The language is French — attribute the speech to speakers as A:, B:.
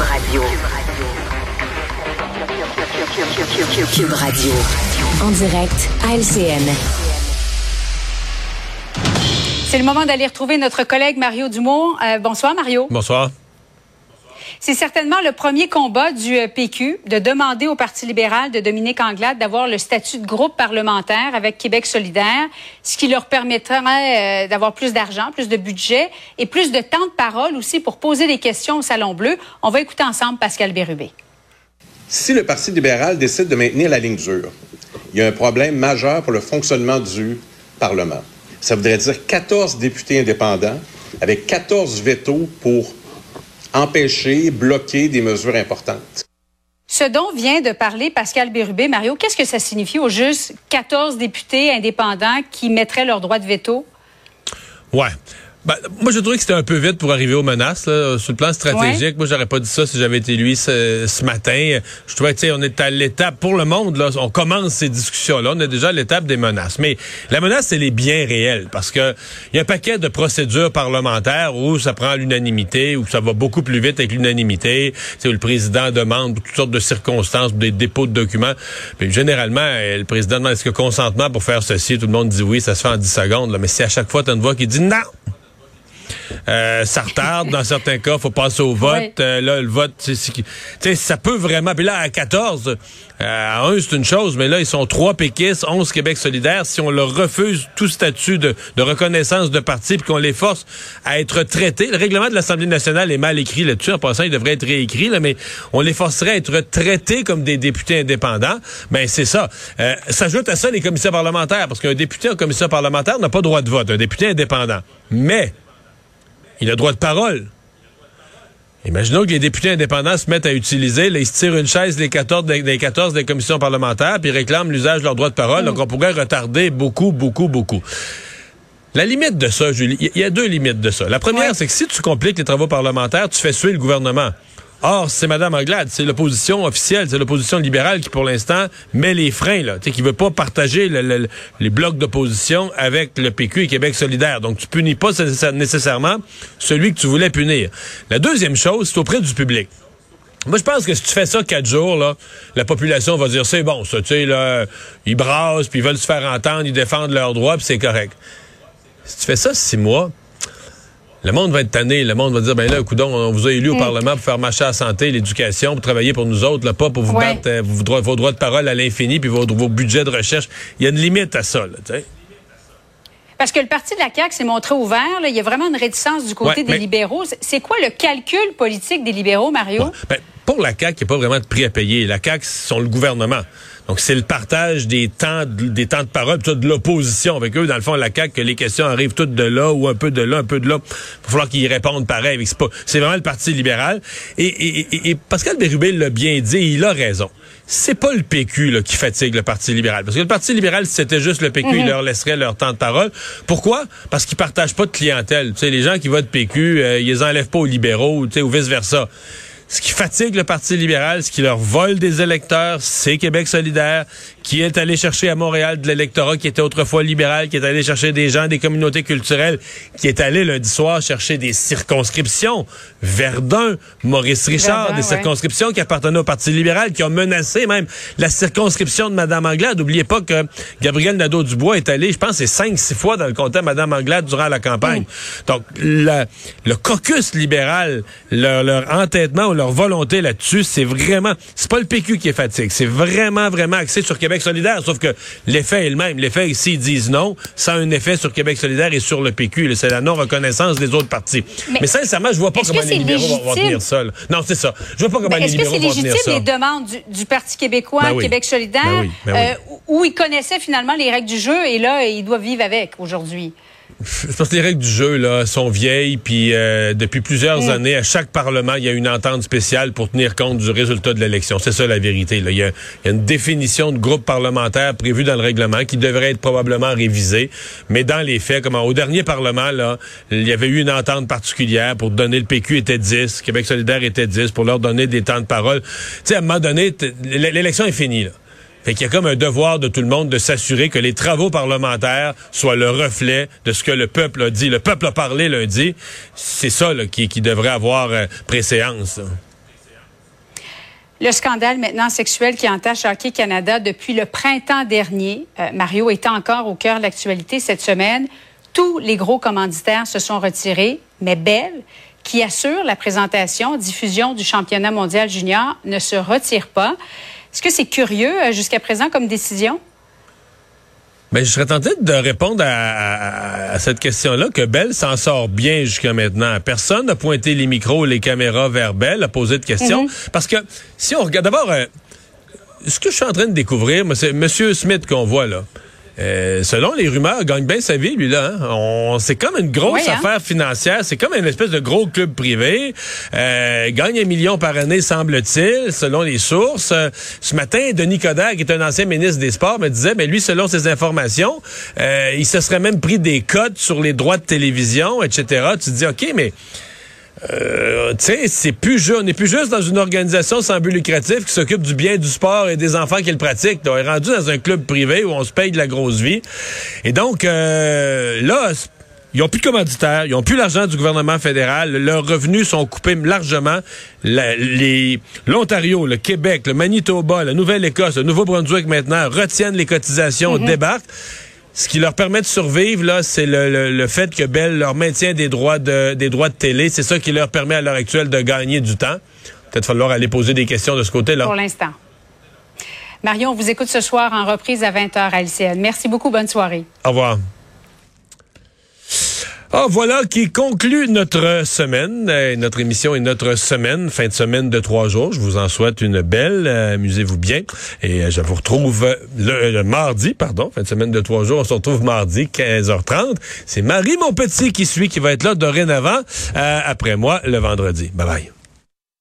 A: Cube Radio. Cube Radio. En direct à LCN.
B: C'est le moment d'aller retrouver notre collègue Mario Dumont. Euh, bonsoir Mario.
C: Bonsoir.
B: C'est certainement le premier combat du euh, PQ de demander au Parti libéral de Dominique Anglade d'avoir le statut de groupe parlementaire avec Québec solidaire, ce qui leur permettrait euh, d'avoir plus d'argent, plus de budget et plus de temps de parole aussi pour poser des questions au Salon Bleu. On va écouter ensemble Pascal Bérubé.
D: Si le Parti libéral décide de maintenir la ligne dure, il y a un problème majeur pour le fonctionnement du Parlement. Ça voudrait dire 14 députés indépendants avec 14 vétos pour empêcher, bloquer des mesures importantes.
B: Ce dont vient de parler Pascal Bérubé, Mario, qu'est-ce que ça signifie au juste 14 députés indépendants qui mettraient leur droit de veto?
C: Ouais. Ben, moi, je trouvais que c'était un peu vite pour arriver aux menaces. Là. Sur le plan stratégique, moi, j'aurais pas dit ça si j'avais été lui ce, ce matin. Je trouvais, tu sais, on est à l'étape, pour le monde, là, on commence ces discussions-là. On est déjà à l'étape des menaces. Mais la menace, elle est bien réelle parce que il y a un paquet de procédures parlementaires où ça prend l'unanimité, où ça va beaucoup plus vite avec l'unanimité, où le président demande toutes sortes de circonstances, des dépôts de documents. Puis généralement, le président demande est-ce que consentement pour faire ceci, tout le monde dit oui, ça se fait en 10 secondes. Là. Mais si à chaque fois, tu une voix qui dit non, euh, ça retarde dans certains cas, faut passer au vote. Euh, là, le vote, c'est, ça peut vraiment. Puis là, à 14, euh, à 1, c'est une chose, mais là, ils sont trois péquistes, 11 Québec solidaire. Si on leur refuse tout statut de, reconnaissance de parti, puis qu'on les force à être traités, le règlement de l'Assemblée nationale est mal écrit là-dessus. En passant, il devrait être réécrit, là, mais on les forcerait à être traités comme des députés indépendants. Ben c'est ça. Euh, S'ajoute à ça les commissaires parlementaires, parce qu'un député en commission parlementaire n'a pas droit de vote, un député indépendant. Mais il a droit de parole. Imaginons que les députés indépendants se mettent à utiliser, là, ils se tirent une chaise les 14 des, 14 des commissions parlementaires, puis réclament l'usage de leur droit de parole, donc on pourrait retarder beaucoup, beaucoup, beaucoup. La limite de ça, Julie, il y, a deux limites de ça. La première, c'est que si tu compliques les travaux parlementaires, tu fais suer le gouvernement. Or, c'est Mme Anglade, c'est l'opposition officielle, c'est l'opposition libérale qui, pour l'instant, met les freins, là, qui veut pas partager les blocs d'opposition avec le PQ et Québec solidaire. Donc, tu punis pas nécessairement celui que tu voulais punir. La deuxième chose, c'est auprès du public. Moi, je pense que si tu fais ça quatre jours, la population va dire c'est bon, ça, tu sais, là, ils brassent, puis ils veulent se faire entendre, ils défendent leurs droits, puis c'est correct. Si tu fais ça six mois, le monde va être tanné. Le monde va dire, ben là, coudon, on vous a élu au mm. Parlement pour faire marcher la santé, l'éducation, pour travailler pour nous autres, là, pas pour vous battre euh, vos, droits, vos, droits, de parole à l'infini, puis vos, vos, budgets de recherche. Il y a une limite à ça, tu sais.
B: Parce que le parti de la CAQ s'est montré ouvert. Il y a vraiment une réticence du côté des libéraux. C'est quoi le calcul politique des libéraux, Mario?
C: Ben, pour la CAQ, il n'y a pas vraiment de prix à payer. La CAQ, sont le gouvernement. Donc, c'est le partage des temps, des temps de parole, de l'opposition avec eux. Dans le fond, la CAQ, que les questions arrivent toutes de là ou un peu de là, un peu de là. Il va falloir qu'ils répondent pareil. C'est, pas, c'est vraiment le Parti libéral. Et, et, et Pascal Bérubé l'a bien dit, il a raison. C'est pas le PQ là, qui fatigue le Parti libéral. Parce que le Parti libéral, si c'était juste le PQ, il mhm. leur laisserait leur temps de parole. Pourquoi? Parce qu'ils partagent pas de clientèle. sais, les gens qui votent PQ, euh, ils les enlèvent pas aux libéraux ou vice-versa. Ce qui fatigue le Parti libéral, ce qui leur vole des électeurs, c'est Québec solidaire, qui est allé chercher à Montréal de l'électorat qui était autrefois libéral, qui est allé chercher des gens des communautés culturelles, qui est allé lundi soir chercher des circonscriptions. Verdun, Maurice Richard, des circonscriptions qui appartenaient au Parti libéral, qui ont menacé même la circonscription de Mme Anglade. N'oubliez pas que Gabriel Nadeau-Dubois est allé, je pense, c'est cinq, six fois dans le comté de Mme Anglade durant la campagne. Mm. Donc, le caucus libéral, leur, leur entêtement leur volonté là-dessus, c'est vraiment, c'est pas le PQ qui est fatigué, c'est vraiment, vraiment axé sur Québec solidaire, sauf que l'effet est le même. L'effet, ici, ils disent non, ça a un effet sur Québec solidaire et sur le PQ. C'est la non-reconnaissance des autres partis. Mais, sincèrement, je vois pas comment les libéraux vont, tenir ça. Non, c'est ça. Je vois pas comment les libéraux vont tenir ça.
B: Est-ce que c'est légitime les demandes du, Parti québécois, ben Québec solidaire, ben ben euh, où ils connaissaient finalement les règles du jeu et là, ils doivent vivre avec aujourd'hui?
C: Je pense que les règles du jeu là sont vieilles, puis euh, depuis plusieurs mm. années, à chaque parlement, il y a une entente spéciale pour tenir compte du résultat de l'élection. C'est ça la vérité. Là. Il, y a, une définition de groupe parlementaire prévue dans le règlement qui devrait être probablement révisée, mais dans les faits, comme au dernier parlement, là, il y avait eu une entente particulière pour donner le PQ était 10, Québec solidaire était 10, pour leur donner des temps de parole. Tu sais, à un moment donné, l'élection est finie. Là. Fait qu'il y a comme un devoir de tout le monde de s'assurer que les travaux parlementaires soient le reflet de ce que le peuple a dit. Le peuple a parlé lundi. C'est ça qui, devrait avoir euh, préséance.
B: Le scandale maintenant sexuel qui entache Hockey Canada depuis le printemps dernier. Euh, Mario est encore au cœur de l'actualité cette semaine. Tous les gros commanditaires se sont retirés, mais Bell, qui assure la présentation, diffusion du championnat mondial junior, ne se retire pas. Est-ce que c'est curieux euh, jusqu'à présent comme décision?
C: Mais je serais tenté de répondre à, cette question-là que Belle s'en sort bien jusqu'à maintenant. Personne n'a pointé les micros, les caméras vers Belle, a posé de questions. Mhm. Parce que si on regarde d'abord, euh, ce que je suis en train de découvrir, c'est M. Smith qu'on voit là. Euh, selon les rumeurs, gagne bien sa vie, lui, là. Hein. c'est comme une grosse hein? affaire financière. C'est comme une espèce de gros club privé. Euh, gagne un million par année, semble-t-il, selon les sources. Euh, ce matin, Denis Coderre, qui est un ancien ministre des Sports, me disait, mais lui, selon ses informations, euh, il se serait même pris des cotes sur les droits de télévision, etc. Tu te dis, OK, mais euh, tu sais, c'est plus juste, on n'est plus juste dans une organisation sans but lucratif qui s'occupe du bien du sport et des enfants qui le pratiquent. On est rendu dans un club privé où on se paye de la grosse vie. Et donc, euh, là, ils ont plus de commanditaires, ils ont plus l'argent du gouvernement fédéral, leurs revenus sont coupés largement. L'Ontario, le Québec, le Manitoba, la Nouvelle-Écosse, le Nouveau-Brunswick maintenant retiennent les cotisations, mm-hmm. débarquent. Ce qui leur permet de survivre, là, c'est le, fait que Bell leur maintient des droits de, des droits de télé. C'est ça qui leur permet à l'heure actuelle de gagner du temps. Peut-être falloir aller poser des questions de ce côté-là.
B: Pour l'instant. Marion, on vous écoute ce soir en reprise à 20h à LCN. Merci beaucoup. Bonne soirée.
C: Au revoir. Ah, voilà qui conclut notre semaine, euh, notre émission et notre semaine, fin de semaine de trois jours. Je vous en souhaite une belle, euh, amusez-vous bien. Et euh, je vous retrouve le, mardi, pardon, fin de semaine de trois jours. On se retrouve mardi, 15h30. C'est Marie, mon petit, qui suit, qui va être là dorénavant, après moi, le vendredi. Bye bye.